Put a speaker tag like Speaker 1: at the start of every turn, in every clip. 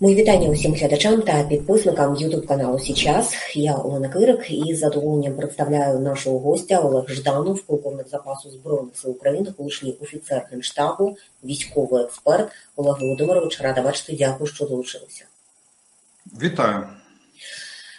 Speaker 1: Мої вітання усім глядачам та підписникам Ютуб каналу Січас. Я Олена Кирик і з задоволенням представляю нашого гостя Олег Жданов, полковник запасу збройних сил України, колишній офіцер генштабу, військовий експерт Олег Володимирович. Рада бачити. Дякую, що долучилися.
Speaker 2: Вітаю.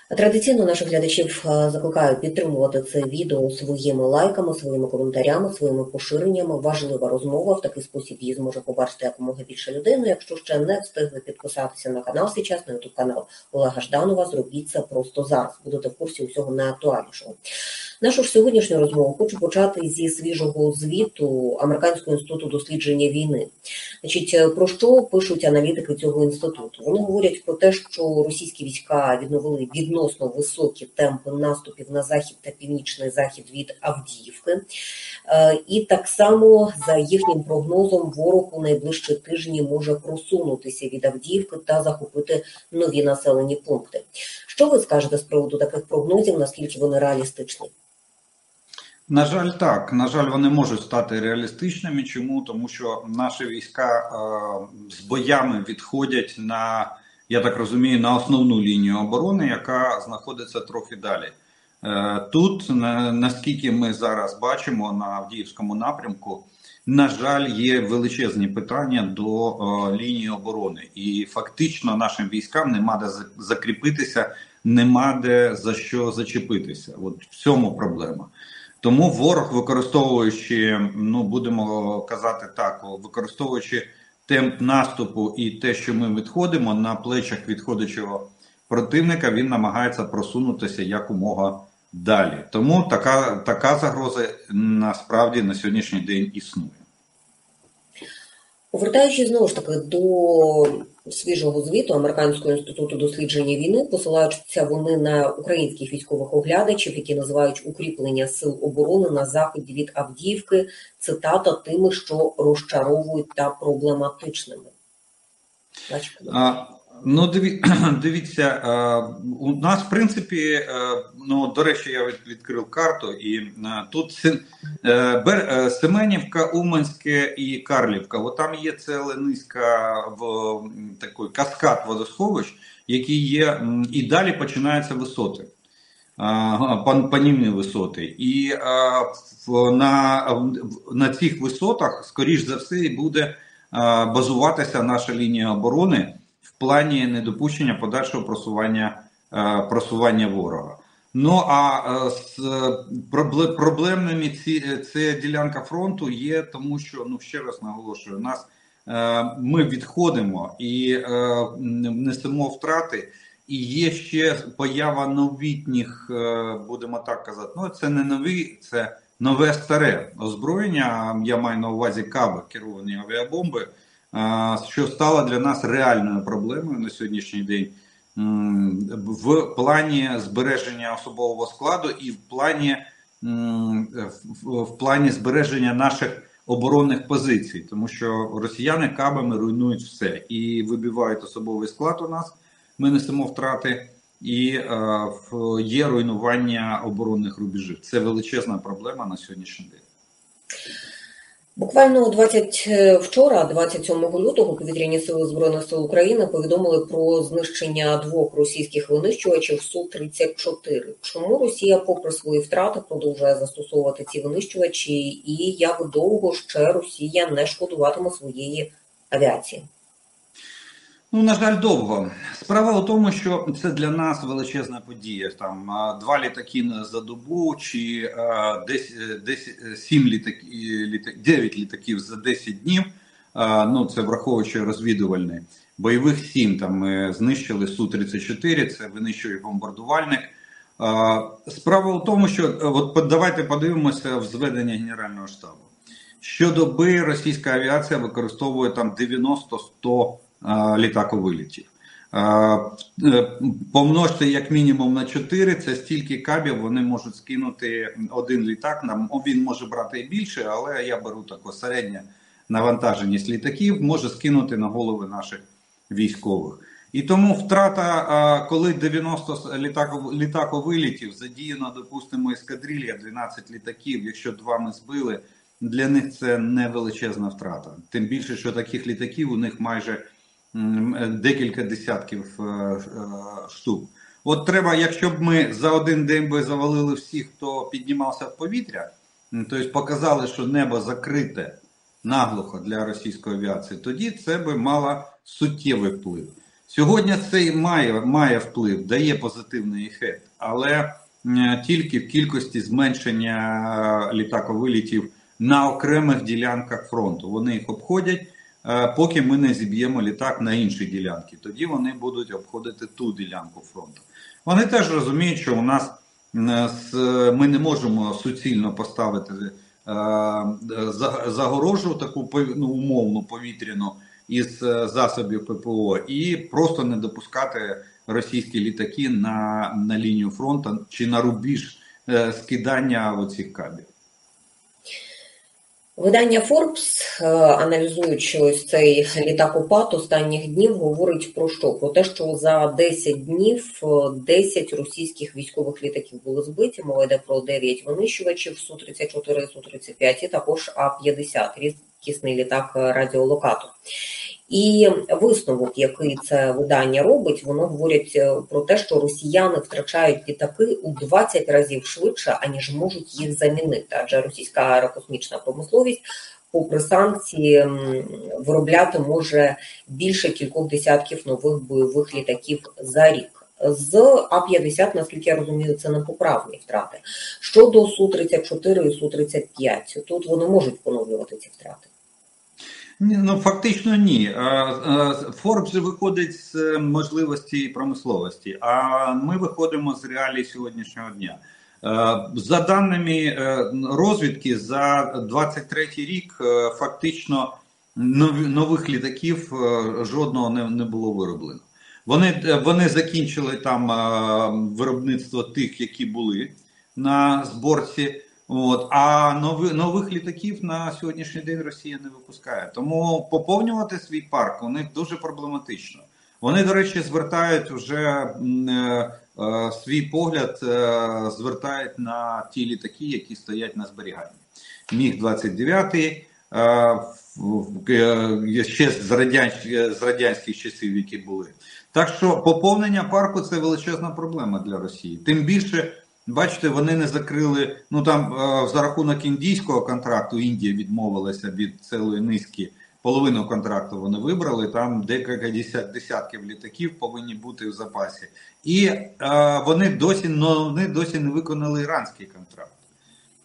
Speaker 1: Традиційно наших глядачів е, закликаю підтримувати це відео своїми лайками, своїми коментарями, своїми поширеннями. Важлива розмова. В такий спосіб її зможе побачити якомога більше людей. Ну, Якщо ще не встигли підписатися на канал сейчас, на ютуб канал Олега Жданова, зробіть це просто зараз. Будете в курсі усього найактуальнішого. Нашу ж сьогоднішню розмову хочу почати зі свіжого звіту Американського інституту дослідження війни. Значить, про що пишуть аналітики цього інституту? Вони говорять про те, що російські війська відновили відносно високі темпи наступів на захід та північний захід від Авдіївки, е, і так само за їхнім прогнозом ворог у найближчі тижні може просунутися від Авдіївки та захопити нові населені пункти. Що ви скажете з приводу таких прогнозів? Наскільки вони реалістичні?
Speaker 2: На жаль, так. На жаль, вони можуть стати реалістичними. Чому? Тому що наші війська е, з боями відходять на, я так розумію, на основну лінію оборони, яка знаходиться трохи далі. Е, тут, на, наскільки ми зараз бачимо на Авдіївському напрямку, на жаль, є величезні питання до е, лінії оборони, і фактично нашим військам нема де закріпитися, нема де за що зачепитися. От в цьому проблема. Тому ворог, використовуючи, ну будемо казати так, використовуючи темп наступу і те, що ми відходимо на плечах відходячого противника, він намагається просунутися якомога далі. Тому така, така загроза насправді на сьогоднішній день існує.
Speaker 1: Повертаючись знову ж таки до свіжого звіту Американського інституту дослідження війни, посилаються вони на українських військових оглядачів, які називають укріплення сил оборони на заході від Авдіївки, цитата тими, що розчаровують та проблематичними.
Speaker 2: А, Ну, диві, дивіться, у нас, в принципі, ну до речі, я відкрив карту, і тут е, Семенівка, Уманське і Карлівка. От там є ціла низка в такий каскад водосховищ, які є, і далі починаються висоти. Панівні висоти, і на на цих висотах, скоріш за все, буде базуватися наша лінія оборони плані недопущення подальшого просування е, просування ворога. Ну а е, з проблемними ці це ділянка фронту є, тому що ну ще раз наголошую, нас е, ми відходимо і несемо втрати. І є ще поява новітніх, будемо так казати. Ну це не нові, це нове старе озброєння. Я маю на увазі каби керовані авіабомби що стало для нас реальною проблемою на сьогоднішній день в плані збереження особового складу і в плані в плані збереження наших оборонних позицій, тому що росіяни кабами руйнують все і вибивають особовий склад у нас. Ми несемо втрати, і е, є руйнування оборонних рубежів. Це величезна проблема на сьогоднішній день.
Speaker 1: Буквально 20 е, вчора, 27 лютого, повітряні сили збройних сил України повідомили про знищення двох російських винищувачів су 34 Чому Росія, попри свої втрати, продовжує застосовувати ці винищувачі, і як довго ще Росія не шкодуватиме своєї авіації?
Speaker 2: Ну, на жаль, довго. Справа у тому, що це для нас величезна подія. Там два літаки за добу, чи десь десь сім літаків, дев'ять літаків за 10 днів. Ну це враховуючи розвідувальний. Бойових сім там ми знищили су 34 Це винищує бомбардувальник. Справа у тому, що от давайте подивимося в зведення Генерального штабу. Щодоби російська авіація використовує там 90-100 літаковилітів. Е, помножте як мінімум на 4, це стільки кабів вони можуть скинути один літак. Він може брати і більше, але я беру таку середнє навантаженість літаків, може скинути на голови наших військових. І тому втрата, коли 90 літаковилітів задіяно, допустимо, ескадрилья 12 літаків, якщо два ми збили, для них це не величезна втрата. Тим більше, що таких літаків у них майже декілька десятків е, е, штук. От треба, якщо б ми за один день би завалили всіх, хто піднімався в повітря, тобто показали, що небо закрите наглухо для російської авіації, тоді це би мало суттєвий вплив. Сьогодні це має, має вплив, дає позитивний ефект, але тільки в кількості зменшення е, літаковилітів на окремих ділянках фронту. Вони їх обходять, е, поки ми не зіб'ємо літак на інші ділянки. Тоді вони будуть обходити ту ділянку фронту. Вони теж розуміють, що у нас ми не можемо суцільно поставити е, за- загорожу таку ну, умовну повітряну із е, засобів ППО і просто не допускати російські літаки на, на лінію фронту чи на рубіж е, скидання оцих кабів.
Speaker 1: Видання Forbes, е, аналізуючи ось цей літакопад останніх днів, говорить про що? Про те, що за 10 днів е, 10 російських військових літаків були збиті. Мова йде про 9 винищувачів Су-34 і Су-35, і також А-50, рідкісний літак е, радіолокатор. І висновок, який це видання робить, воно говорять е, про те, що росіяни втрачають літаки у 20 разів швидше, аніж можуть їх замінити. Адже російська аерокосмічна промисловість, попри санкції, виробляти може більше кількох десятків нових бойових літаків за рік. З А-50, наскільки я розумію, це непоправні втрати. Щодо Су-34 і Су-35, тут вони можуть поновлювати ці втрати.
Speaker 2: Ну фактично ні. Форбс виходить з можливості промисловості, а ми виходимо з реалій сьогоднішнього дня. За даними е, розвідки, за 23 рік е, фактично нових літаків е, жодного не, було вироблено. Вони, вони закінчили там виробництво тих, які були на зборці. От, а нови, нових літаків на сьогоднішній день Росія не випускає. Тому поповнювати свій парк у них дуже проблематично. Вони, до речі, звертають вже е, е, свій погляд, е, звертають на ті літаки, які стоять на зберіганні. Міг 29 е, е, ще з, радянсь- з радянських часів, які були. Так що поповнення парку це величезна проблема для Росії. Тим більше. Бачите, вони не закрили. Ну там е, за рахунок індійського контракту Індія відмовилася від цілої низки. Половину контракту вони вибрали. Там декілька десятків літаків повинні бути в запасі, і е, вони досі но вони досі не виконали іранський контракт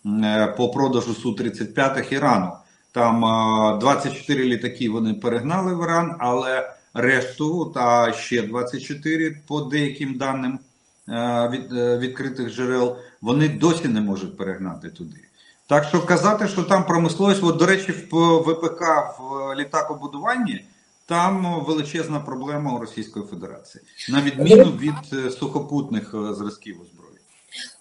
Speaker 2: е, по продажу су 35 Ірану. Там е, 24 літаки вони перегнали в Іран, але решту та ще 24 по деяким даним від е, відкритих джерел, вони досі не можуть перегнати туди. Так що казати, що там промисловість, от, до речі, в ВПК в літакобудуванні там величезна проблема у Російської Федерації, на відміну від е, сухопутних е, зразків озброєння.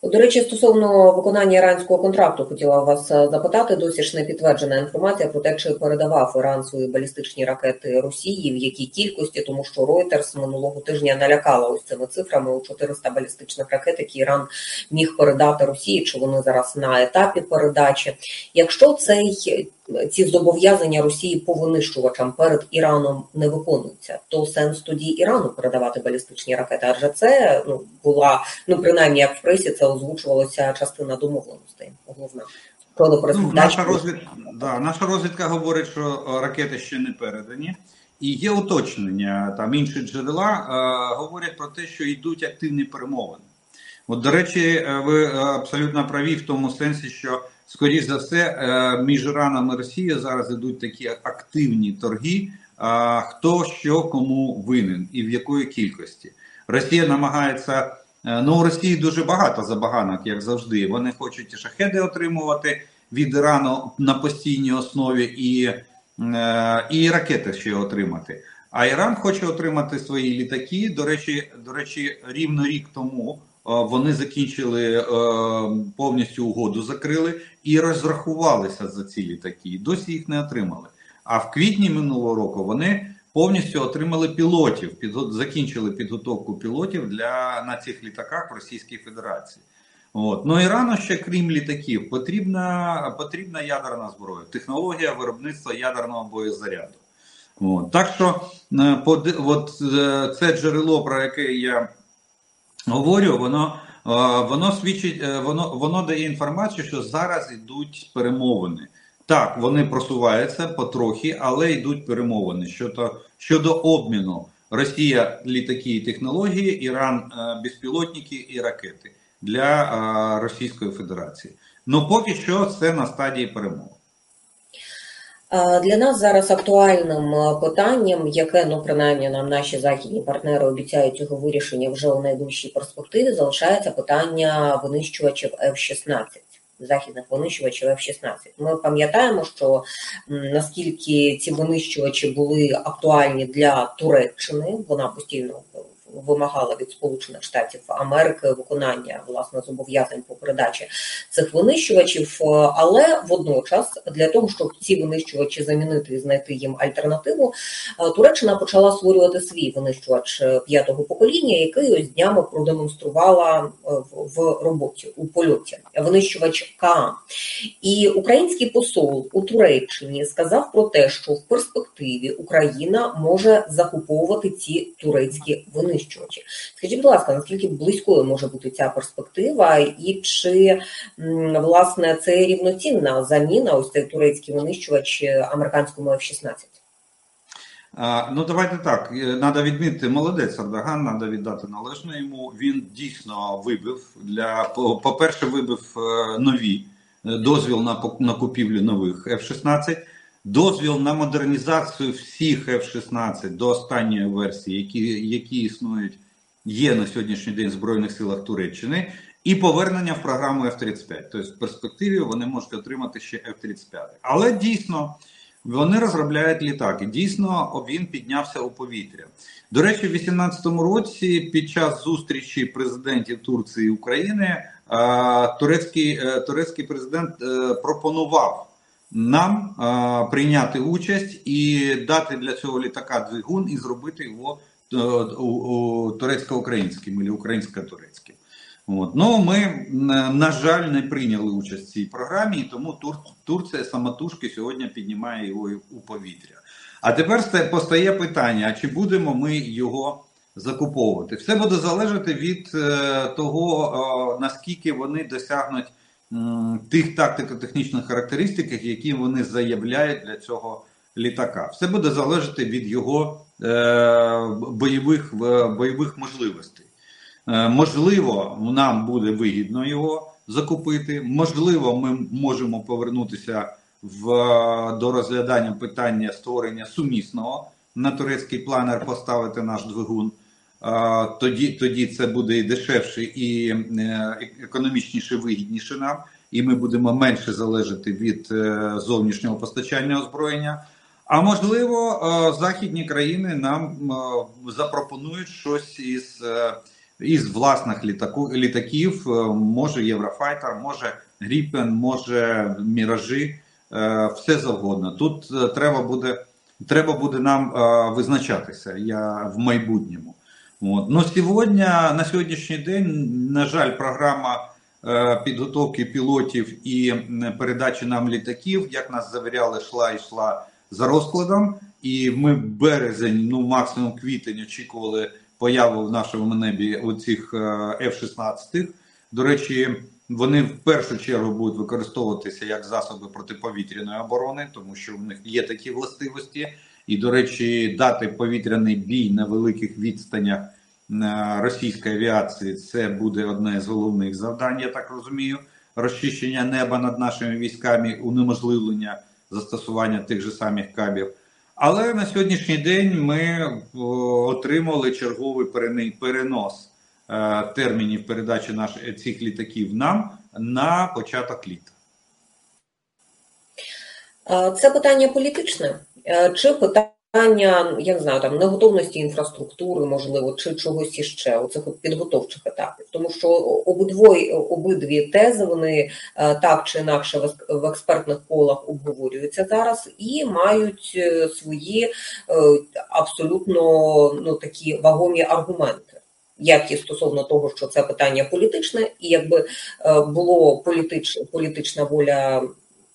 Speaker 1: До речі, стосовно виконання іранського контракту, хотіла вас е, запитати. Досі ж не підтверджена інформація про те, чи передавав Іран свої балістичні ракети Росії, в якій кількості, тому що Reuters минулого тижня налякала ось цими цифрами у 400 балістичних ракет, які Іран міг передати Росії, чи вони зараз на етапі передачі. Якщо цей ці зобов'язання Росії по винищувачам перед Іраном не виконуються, то сенс тоді Ірану передавати балістичні ракети, адже це ну була ну принаймні як в пресі це озвучувалося частина домовленостей. Головна
Speaker 2: Ну, наша, розвід... да, наша розвідка говорить, що е, ракети ще не передані, і є уточнення. Там інші джерела е, говорять про те, що йдуть активні перемовини. От, до речі, е, ви е, абсолютно праві в тому сенсі, що, скоріш за все, е, між Іраном і Росією зараз ідуть такі активні торги, е, хто що кому винен і в якої кількості. Росія намагається. Е, Ну, у Росії дуже багато забаганок, як завжди. Вони хочуть шахеди отримувати від Ірану на постійній основі і, і ракети ще отримати. А Іран хоче отримати свої літаки. До речі, до речі, рівно рік тому вони закінчили е, повністю угоду, закрили і розрахувалися за ці літаки. І Досі їх не отримали. А в квітні минулого року вони повністю отримали пілотів, підго- закінчили підготовку пілотів для на цих літаках в Російській Федерації. От. Ну Ірану ще крім літаків, потрібна, потрібна ядерна зброя, технологія виробництва ядерного боєзаряду. От. Так що е, от, е, це джерело, про яке я говорю, воно, е, воно свідчить, е, воно, воно дає інформацію, що зараз йдуть перемовини. Так, вони просуваються потрохи, але йдуть перемовини щодо, щодо обміну. Росія літаки і технології, Іран е, безпілотники і ракети для Російської Федерації. Ну поки що це на стадії перемови.
Speaker 1: Е, Для нас зараз актуальним е, питанням, яке ну принаймні нам наші західні партнери обіцяють його вирішення вже у найближчій перспективі, залишається питання винищувачів F-16. Західних винищувачів F-16. Ми пам'ятаємо, що наскільки ці винищувачі були актуальні для Туреччини, вона постійно вимагала від Сполучених Штатів Америки виконання власне зобов'язань по передачі цих винищувачів, е, але водночас для того, щоб ці винищувачі замінити і знайти їм альтернативу, е, Туреччина почала створювати свій винищувач е, п'ятого покоління, який ось днями продемонструвала в роботі у польоті. Винищувач КА. І український посол у Туреччині сказав про те, що в перспективі Україна може закуповувати ці турецькі винищувачі. Скажіть, будь ласка, наскільки близькою може бути ця перспектива, і чи власне це рівноцінна заміна, ось цей турецький винищувач американському F-16?
Speaker 2: Ну давайте так. Треба відмітити, молодець Ардаган, треба віддати належне йому. Він дійсно вибив для по- по-перше, вибив е, нові е, дозвіл на на купівлю нових F-16, дозвіл на модернізацію всіх F-16 до останньої версії, які, які існують, є на сьогоднішній день в Збройних силах Туреччини, і повернення в програму F-35. Тобто в перспективі вони можуть отримати ще F-35. Але дійсно. Вони розробляють літаки. Дійсно, він піднявся у повітря. До речі, в 2018 році, під час зустрічі президентів Турції і України, турецький, е, турецький президент е, пропонував нам е, прийняти участь і дати для цього літака двигун і зробити його е, турецько-українським або українсько-турецьким. От. Ну, ми, на жаль, не прийняли участь в цій програмі, і тому Тур, Турція самотужки сьогодні піднімає його у повітря. А тепер ста- постає питання: а чи будемо ми його закуповувати? Все буде залежати від е, того, е, наскільки вони досягнуть тих тактико-технічних характеристик, які вони заявляють для цього літака. Все буде залежати від його е, бойових, е, бойових можливостей. Е, Можливо, нам буде вигідно його закупити. Можливо, ми можемо повернутися в, до розглядання питання створення сумісного на турецький планер, поставити наш двигун. Тоді, тоді це буде і дешевше, і е, економічніше, вигідніше нам, і ми будемо менше залежати від е, зовнішнього постачання озброєння. А можливо, е, західні країни нам запропонують щось із. із власних літаку, літаків, може Єврофайтер, може Гріпен, може Міражі, все завгодно. Тут треба буде, треба буде нам визначатися я в майбутньому. От. Ну, сьогодні, на сьогоднішній день, на жаль, програма е, підготовки пілотів і передачі нам літаків, як нас завіряли, йшла і йшла за розкладом. І ми березень, ну максимум квітень очікували появу в нашому небі оцих е, F-16. До речі, вони в першу чергу будуть використовуватися як засоби протиповітряної оборони, тому що в них є такі властивості. І, до речі, дати повітряний бій на великих відстанях е, російської авіації це буде одне з головних завдань, я так розумію. Розчищення неба над нашими військами, унеможливлення застосування тих же самих кабів. Але на сьогоднішній день ми отримали черговий перенос е, термінів передачі наших цих літаків нам на початок літа.
Speaker 1: Е, Це питання політичне Е, чи питання, я не знаю, там неготовності інфраструктури, можливо, чи чогось іще у цих підготовчих етапів, тому що обидвої обидві тези вони е, так чи інакше в експертних колах обговорюються зараз і мають е, свої е, абсолютно ну такі вагомі аргументи. Як і стосовно того, що це питання політичне, і якби е, було політич, політична воля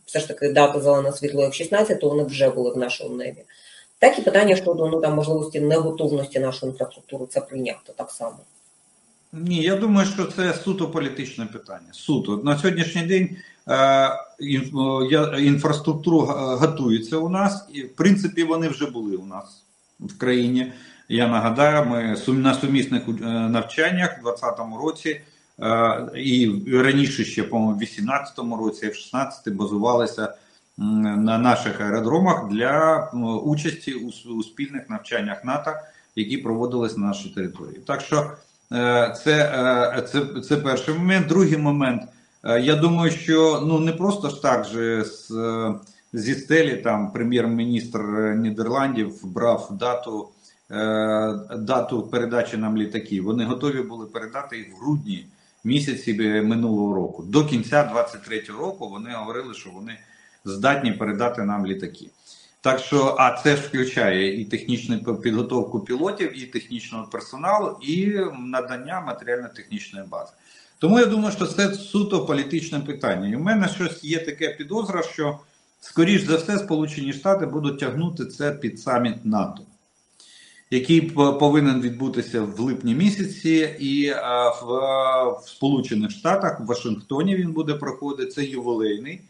Speaker 1: все ж таки дати зелене світло F-16, то вони вже були в нашому небі. Так і питання щодо ну там можливості неготовності нашої інфраструктури це прийнято так само.
Speaker 2: Ні, я думаю, що це суто політичне питання. Суто на сьогоднішній день е, інфраструктура готується у нас, і в принципі вони вже були у нас в країні. Я нагадаю, ми на сумісних е, навчаннях в 2020 році е, і раніше ще, по-моєму, в 2018 році, і в 2016 базувалися на наших аеродромах для участі у, у спільних навчаннях НАТО, які проводились на нашій території. Так що Е, Це, е, це, це перший момент. Другий момент. е, Я думаю, що ну не просто ж так же з, е, зі стелі там прем'єр-міністр Нідерландів брав дату, е, дату передачі нам літаків. Вони готові були передати їх в грудні місяці минулого року. До кінця 23-го року вони говорили, що вони здатні передати нам літаки. Так що, а це ж включає і технічну підготовку пілотів, і технічного персоналу, і надання матеріально-технічної бази. Тому я думаю, що це суто політичне питання. І в мене щось є таке підозра, що скоріш за все Сполучені Штати будуть тягнути це під саміт НАТО, який повинен відбутися в липні місяці, і в, в Сполучених Штатах, в Вашингтоні він буде проходити. Це ювілейний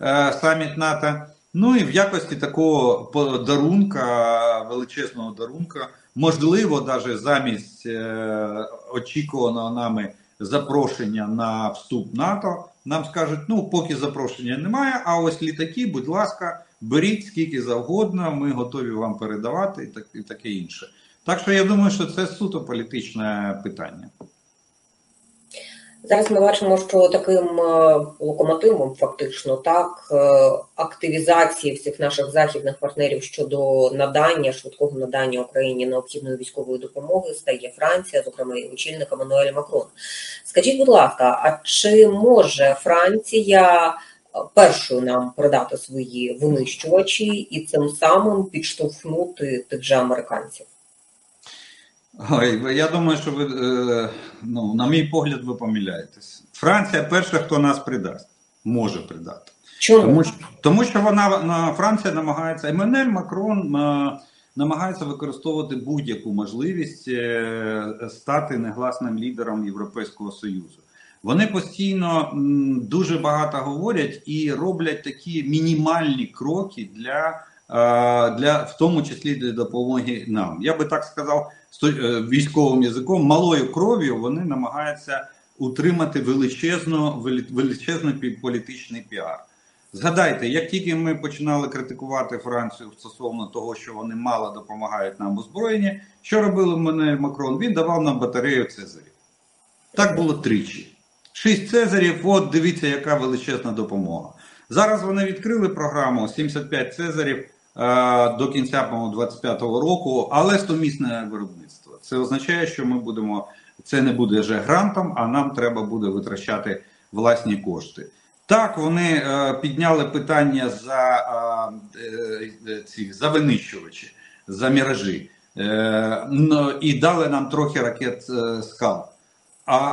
Speaker 2: е, саміт НАТО. Ну і в якості такого подарунка, величезного дарунка, можливо, навіть замість е, очікуваного нами запрошення на вступ НАТО, нам скажуть: ну, поки запрошення немає, а ось літаки, будь ласка, беріть скільки завгодно, ми готові вам передавати і, так, і таке інше. Так що я думаю, що це суто політичне питання.
Speaker 1: Зараз ми бачимо, що таким е, локомотивом, фактично, так е, активізації всіх наших західних партнерів щодо надання швидкого надання Україні необхідної військової допомоги стає Франція, зокрема і очільник Еммануель Макрон. Скажіть, будь ласка, а чи може Франція першою нам продати свої винищувачі і цим самим підштовхнути тих же американців?
Speaker 2: Ой, я думаю, що ви, е, ну, на мій погляд, ви помиляєтесь. Франція перша, хто нас придасть, може придати.
Speaker 1: Чому?
Speaker 2: Тому що, тому що вона на Франція намагається, Еммануель Макрон е, намагається використовувати будь-яку можливість е, стати негласним лідером Європейського Союзу. Вони постійно дуже багато говорять і роблять такі мінімальні кроки для, е, для в тому числі для допомоги нам. Я би так сказав, е, військовим язиком, малою кров'ю вони намагаються утримати величезно, вели- величезний політичний піар. Згадайте, як тільки ми починали критикувати Францію стосовно того, що вони мало допомагають нам озброєнні, що робив Еммануель Макрон? Він давав нам батарею Цезарів. Так було тричі. Шість Цезарів, от дивіться, яка величезна допомога. Зараз вони відкрили програму 75 Цезарів е, до кінця, по-моєму, 25-го року, але сумісне виробництво. Це означає, що ми будемо, це не буде вже грантом, а нам треба буде витрачати власні кошти. Так, вони е, підняли питання за е, ці за винищувачі, за міражі. І дали нам трохи ракет скал.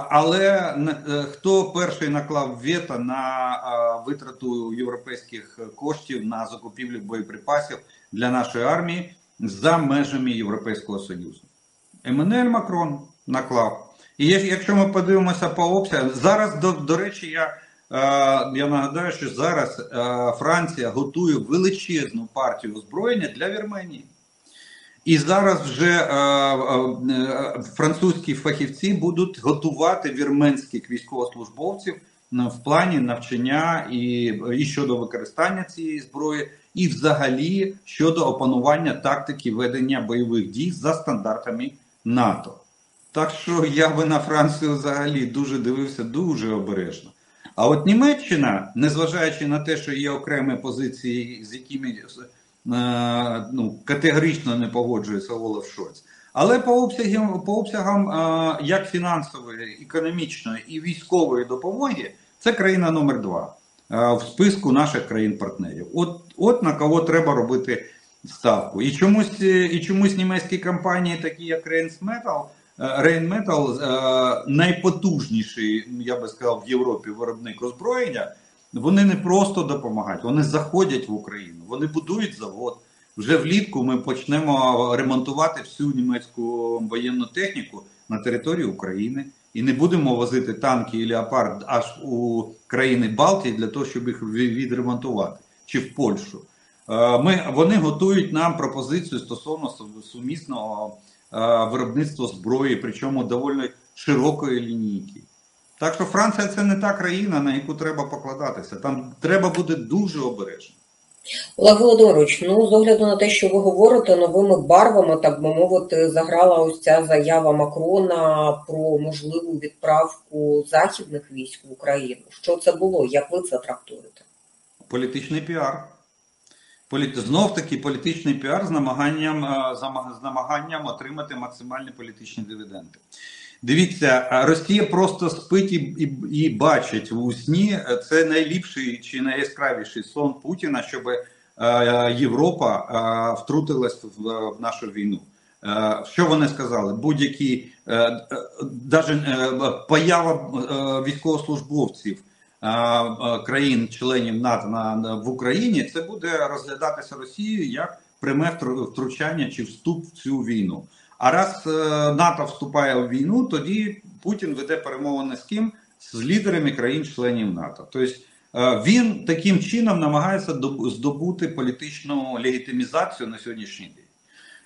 Speaker 2: Але е, хто перший наклав вето на витрату європейських коштів на закупівлю боєприпасів для нашої армії за межами Європейського Союзу? Еммануель Макрон наклав. І якщо ми подивимося по обсягам, зараз, до, до речі, я, е, я нагадаю, що зараз е, Франція готує величезну партію озброєння для Вірменії. І зараз вже е, е, е, французькі фахівці будуть готувати вірменських військовослужбовців в плані навчання і, і щодо використання цієї зброї, і взагалі щодо опанування тактики ведення бойових дій за стандартами НАТО. Так що я би на Францію взагалі дуже дивився дуже обережно. А от Німеччина, незважаючи на те, що є окремі позиції, з якими ну, категорично не погоджується Олаф Шольц, але по обсягам, по обсягам е, як фінансової, економічної і військової допомоги, це країна номер два е, в списку наших країн-партнерів. От, от на кого треба робити ставку. І чомусь, е, і чомусь німецькі компанії, такі як Rheinmetall, е, Rheinmetall, е, найпотужніший, я би сказав, в Європі виробник озброєння, вони не просто допомагають, вони заходять в Україну, вони будують завод, вже влітку ми почнемо ремонтувати всю німецьку воєнну техніку на території України і не будемо возити танки і леопард аж у країни Балтії для того, щоб їх відремонтувати чи в Польщу. Е, Ми, вони готують нам пропозицію стосовно сумісного е, виробництва зброї, причому доволі широкої лінійки. Так що Франція це не та країна, на яку треба покладатися. Там треба бути дуже обережно.
Speaker 1: Олег Володимирович, ну з огляду на те, що ви говорите, новими барвами, так би мовити, заграла ось ця заява Макрона про можливу відправку західних військ в Україну. Що це було? Як ви це трактуєте?
Speaker 2: Політичний піар. Політ... Знов таки політичний піар з намаганням, е, з намаганням отримати максимальні політичні дивіденди. Дивіться, Росія просто спить і, і, і бачить у сні. е, Це найліпший чи найяскравіший сон Путіна, щоб е, Європа е, втрутилась в, в нашу війну. Е, Що вони сказали? Будь-які е, поява військовослужбовців країн-членів НАТО на, на в Україні, це буде розглядатися Росією як пряме втручання чи вступ в цю війну. А раз е, НАТО вступає в війну, тоді Путін веде перемовини з ким? З лідерами країн-членів НАТО. Тобто е, він таким чином намагається здобути політичну легітимізацію на сьогоднішній день.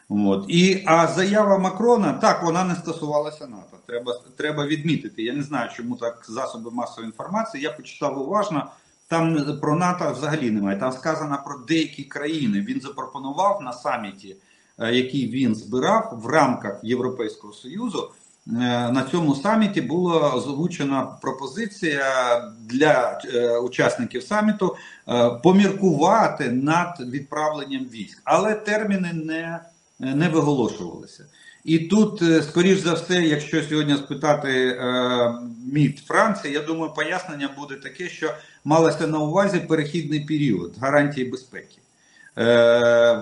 Speaker 2: От. І, а заява Макрона, так, вона не стосувалася НАТО. Треба, треба відмітити. Я не знаю, чому так засоби масової інформації. Я почитав уважно. Там про НАТО взагалі немає. Там сказано про деякі країни. Він запропонував на саміті, який він збирав в рамках Європейського Союзу. е, На цьому саміті була озвучена пропозиція для е, учасників саміту е, поміркувати над відправленням військ, але терміни не не виголошувалися. І тут, е, скоріш за все, якщо сьогодні спитати е, МІД Франції, я думаю, пояснення буде таке, що малося на увазі перехідний період гарантії безпеки. Е,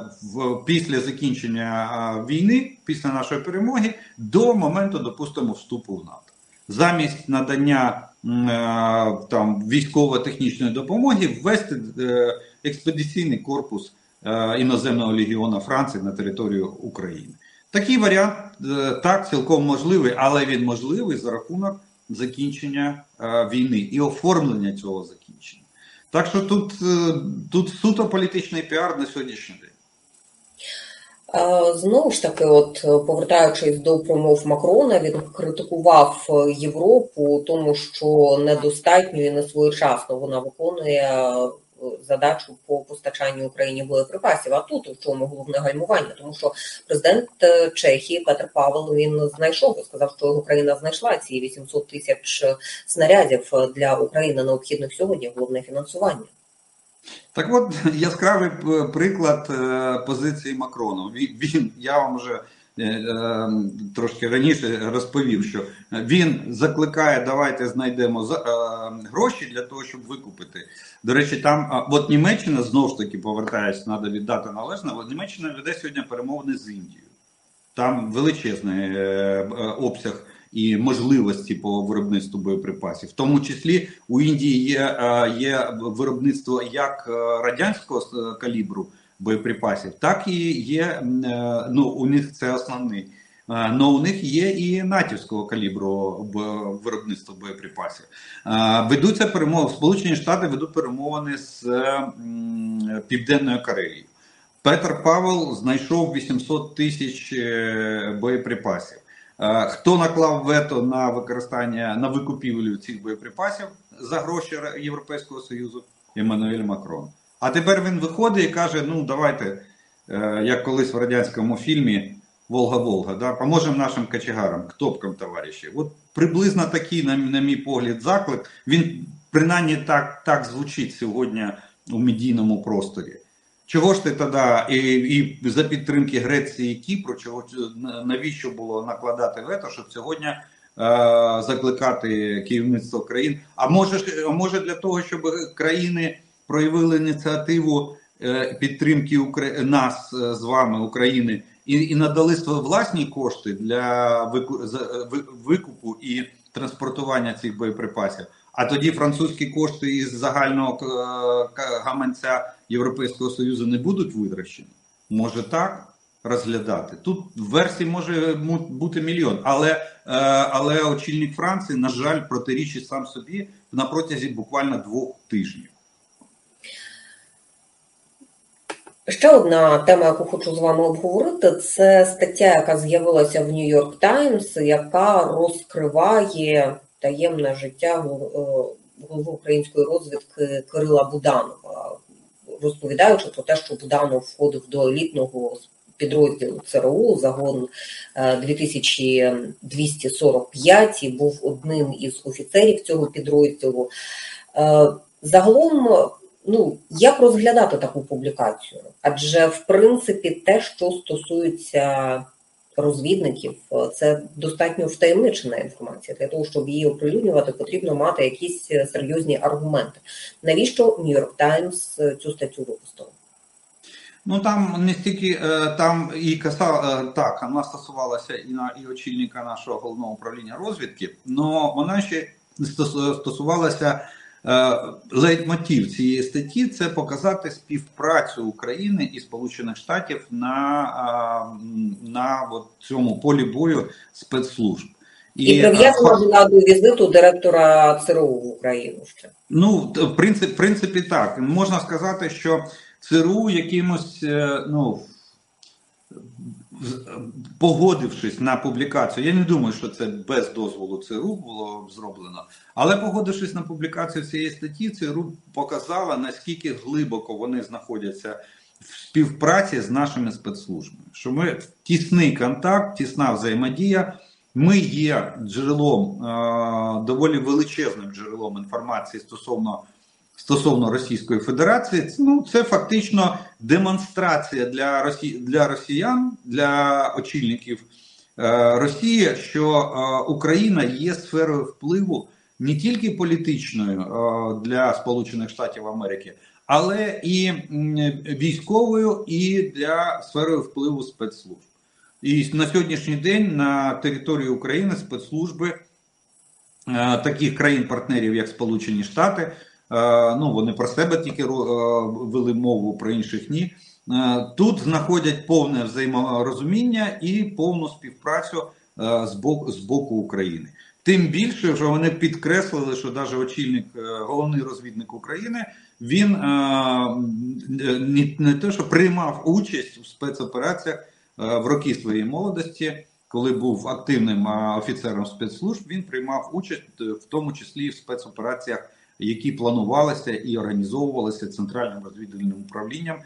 Speaker 2: після закінчення війни, після нашої перемоги, до моменту, допустимо, вступу в НАТО. Замість надання е, там військово-технічної допомоги ввести е, експедиційний корпус іноземного легіона Франції на територію України. Такий варіант так цілком можливий, але він можливий за рахунок закінчення війни і оформлення цього закінчення. Так що тут, е, тут суто політичний піар на сьогоднішній день.
Speaker 1: Е, Знову ж таки, от е, повертаючись до промов Макрона, він критикував Європу, тому що недостатньо і не своєчасно вона виконує задачу по постачанню Україні боєприпасів. А тут у чому головне гальмування? Тому що президент е, Чехії Петр Павел він знайшов сказав, що його країна знайшла ці 800 тисяч снарядів для України необхідних сьогодні. Головне фінансування.
Speaker 2: Так от яскравий приклад е, позиції Макрона. Він, я вам вже е, е, трошки раніше розповів, що він закликає, давайте знайдемо е, гроші для того, щоб викупити. До речі, там от Німеччина знову ж таки повертаюсь, треба віддати належне. От Німеччина веде сьогодні перемовини з Індією. Там величезний е, е, обсяг і можливості по виробництву боєприпасів. В тому числі у Індії є, е, є виробництво як е, радянського калібру боєприпасів, так і є е, ну у них це основний. Але у них є і натівського калібру виробництва боєприпасів. Е, Ведуться перемови. Сполучені Штати ведуть перемовини з Південною Кореєю. Петр Павел знайшов 800 тисяч е, боєприпасів. Е, Хто наклав вето на використання на викупівлю цих боєприпасів за гроші Європейського Союзу? Еммануель Макрон. А тепер він виходить і каже: ну давайте, е, як колись в радянському фільмі Волга-Волга, да, поможемо нашим кочегарам, ктопкам товариші. От приблизно такий, на, на мій погляд, заклик. Він принаймні так, так звучить сьогодні у медійному просторі. Чого ж ти тоді і, і за підтримки Греції і Кіпру, чого навіщо було накладати вето, щоб сьогодні е, закликати керівництво країн? А може, а може для того, щоб країни проявили ініціативу е, підтримки нас е, з вами, України, і, і надали власні кошти для вику... викупу і транспортування цих боєприпасів. А тоді французькі кошти із загального е, гаманця Європейського Союзу не будуть витрачені. може так розглядати. Тут версій може бути мільйон, але, е, але очільник Франції, на жаль, протирічить сам собі на протязі буквально двох тижнів.
Speaker 1: Ще одна тема, яку хочу з вами обговорити, це стаття, яка з'явилася в Нью-Йорк Таймс, яка розкриває таємне життя е, голови української розвідки Кирила Буданова, розповідаючи про те, що Буданов входив до елітного підрозділу ЦРУ загон е, 2245 і був одним із офіцерів цього підрозділу. Е, Загалом ну, як розглядати таку публікацію? Адже, в принципі, те, що стосується розвідників, це достатньо втаємничена інформація. Для того, щоб її оприлюднювати, потрібно мати якісь серйозні аргументи. Навіщо Нью-Йорк Таймс цю статтю випустила?
Speaker 2: Ну там не стільки е, там і каса е, так, вона стосувалася і на і очільника нашого головного управління розвідки, але вона ще стос- стосувалася лейтмотив цієї статті це показати співпрацю України і Сполучених Штатів на, е, на от цьому полі бою спецслужб.
Speaker 1: І,
Speaker 2: е,
Speaker 1: прив'язана
Speaker 2: факт-
Speaker 1: була до візиту директора ЦРУ в Україну ще.
Speaker 2: Ну, в принципі, в принципі, так. Можна сказати, що ЦРУ якимось, е, ну, погодившись на публікацію, я не думаю, що це без дозволу ЦРУ було зроблено, але погодившись на публікацію цієї статті, ЦРУ показала, наскільки глибоко вони знаходяться в співпраці з нашими спецслужбами. Що ми тісний контакт, тісна взаємодія. Ми є джерелом е, доволі величезним джерелом інформації стосовно стосовно Російської Федерації. Ну це фактично демонстрація для Росі... для росіян, для очільників е, Росії, що е, Україна є сферою впливу не тільки політичною е, для Сполучених Штатів Америки, але і військовою, і для сферою впливу спецслужб. І на сьогоднішній день на території України спецслужби е, таких країн-партнерів, як Сполучені Штати, ну вони про себе тільки е, вели мову, про інших ні. Е, Тут знаходять повне взаєморозуміння і повну співпрацю е, з боку, з боку України. Тим більше, що вони підкреслили, що навіть очільник, е, головний розвідник України, він е, не, не те, що приймав участь у спецопераціях е, в роки своєї молодості, коли був активним е, офіцером спецслужб, він приймав участь е, в тому числі в спецопераціях, які планувалися і організовувалися центральним розвідувальним управлінням,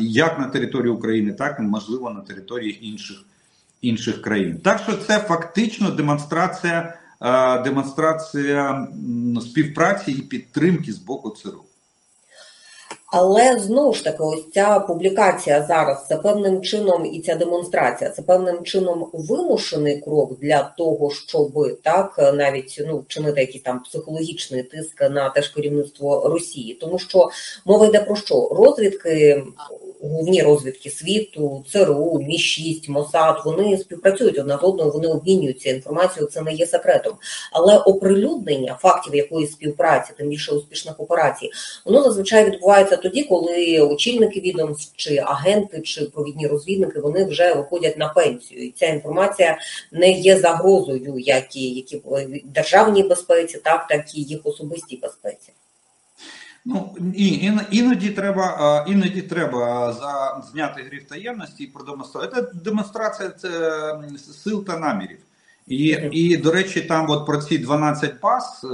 Speaker 2: як на території України, так і можливо на території інших інших країн. Так що це фактично демонстрація, демонстрація співпраці і підтримки з боку ЦРУ.
Speaker 1: Але знову ж таки, ось ця публікація зараз це певним чином, і ця демонстрація це певним чином вимушений крок для того, щоб так навіть ну вчинити якийсь там психологічний тиск на теж керівництво Росії, тому що мова йде про що розвідки. Головні розвідки світу, ЦРУ, Мі 6 Мосад, вони співпрацюють одна з одною, вони обмінюються інформацією, це не є секретом. Але оприлюднення фактів якоїсь співпраці, тим більше успішних операцій, воно зазвичай відбувається тоді, коли очільники відомств чи агенти чи провідні розвідники вони вже виходять на пенсію, і ця інформація не є загрозою, як і які державній безпеці, так так і їх особистій безпеці.
Speaker 2: Ну і, і іноді треба іноді треба за зняти гріх таємності і продемонструвати. Це демонстрація це сил та намірів. І, і до речі, там от про ці 12 баз е,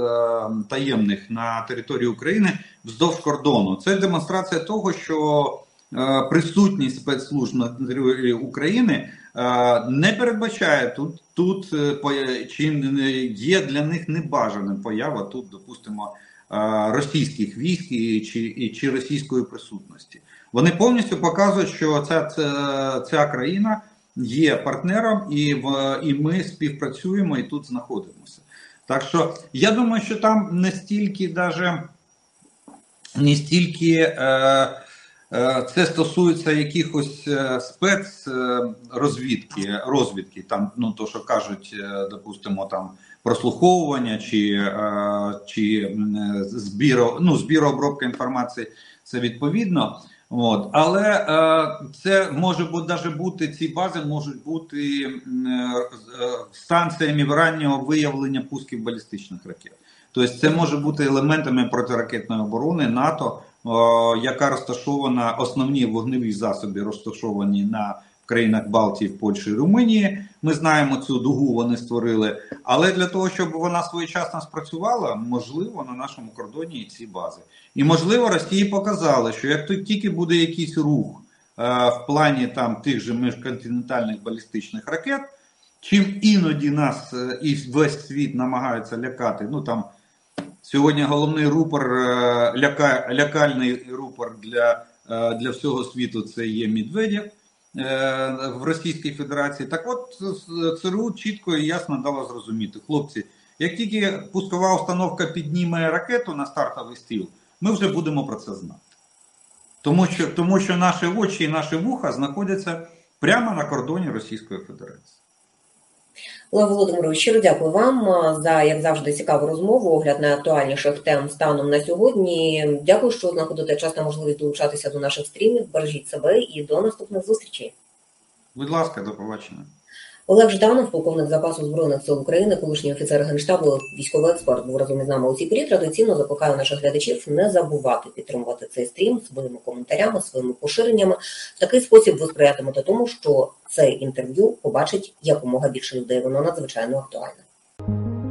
Speaker 2: таємних на території України вздовж кордону. Це демонстрація того, що е, присутність спецслужб на території України е, не передбачає тут, тут е, чи не- є для них небажаним поява тут, допустимо, російських військ і, чи, чи російської присутності. Вони повністю показують, що ця, ця, ця країна є партнером, і, в, і ми співпрацюємо і тут знаходимося. Так що я думаю, що там не стільки даже не стільки е, е, це стосується якихось е, спецрозвідки, розвідки, там, ну то, що кажуть, е, допустимо, там прослуховування чи, е, чи м, ну, збір обробка інформації, це відповідно. От. Але е, це може навіть бути ці бази можуть бути е, е, станціями раннього виявлення пусків балістичних ракет. Тобто це може бути елементами протиракетної оборони НАТО, яка розташована, основні вогневі засоби розташовані на країнах Балтії, в Польщі і Румунії. Ми знаємо цю дугу, вони створили. Але для того, щоб вона своєчасно спрацювала, можливо, на нашому кордоні і ці бази. І можливо, Росії показали, що як тут тільки буде якийсь рух е, в плані там тих же міжконтинентальних балістичних ракет, чим іноді нас е, і весь світ намагаються лякати. Ну там сьогодні головний рупор, е, ляка, лякальний рупор для, е, для всього світу це є Медведєв. Е, В Російській Федерації так, от ЦРУ чітко і ясно дало зрозуміти, хлопці. Як тільки пускова установка підніме ракету на стартовий стіл, ми вже будемо про це знати. Тому що, тому що наші очі і наші вуха знаходяться прямо на кордоні Російської Федерації.
Speaker 1: Олег Володимирович, щиро дякую вам за як завжди цікаву розмову, огляд найактуальніших тем станом на сьогодні. Дякую, що знаходите час та можливість долучатися до наших стрімів. Бережіть себе і до наступних зустрічей.
Speaker 2: Будь ласка, до побачення.
Speaker 1: Олег Жданов, полковник запасу збройних сил України, колишній офіцер генштабу, військовий експерт, був разом із нами у цій порі. Традиційно закликаю наших глядачів не забувати підтримувати цей стрім своїми коментарями, своїми поширеннями. В такий спосіб ви сприятимете тому, що це інтерв'ю побачить якомога більше людей. Воно надзвичайно актуальне.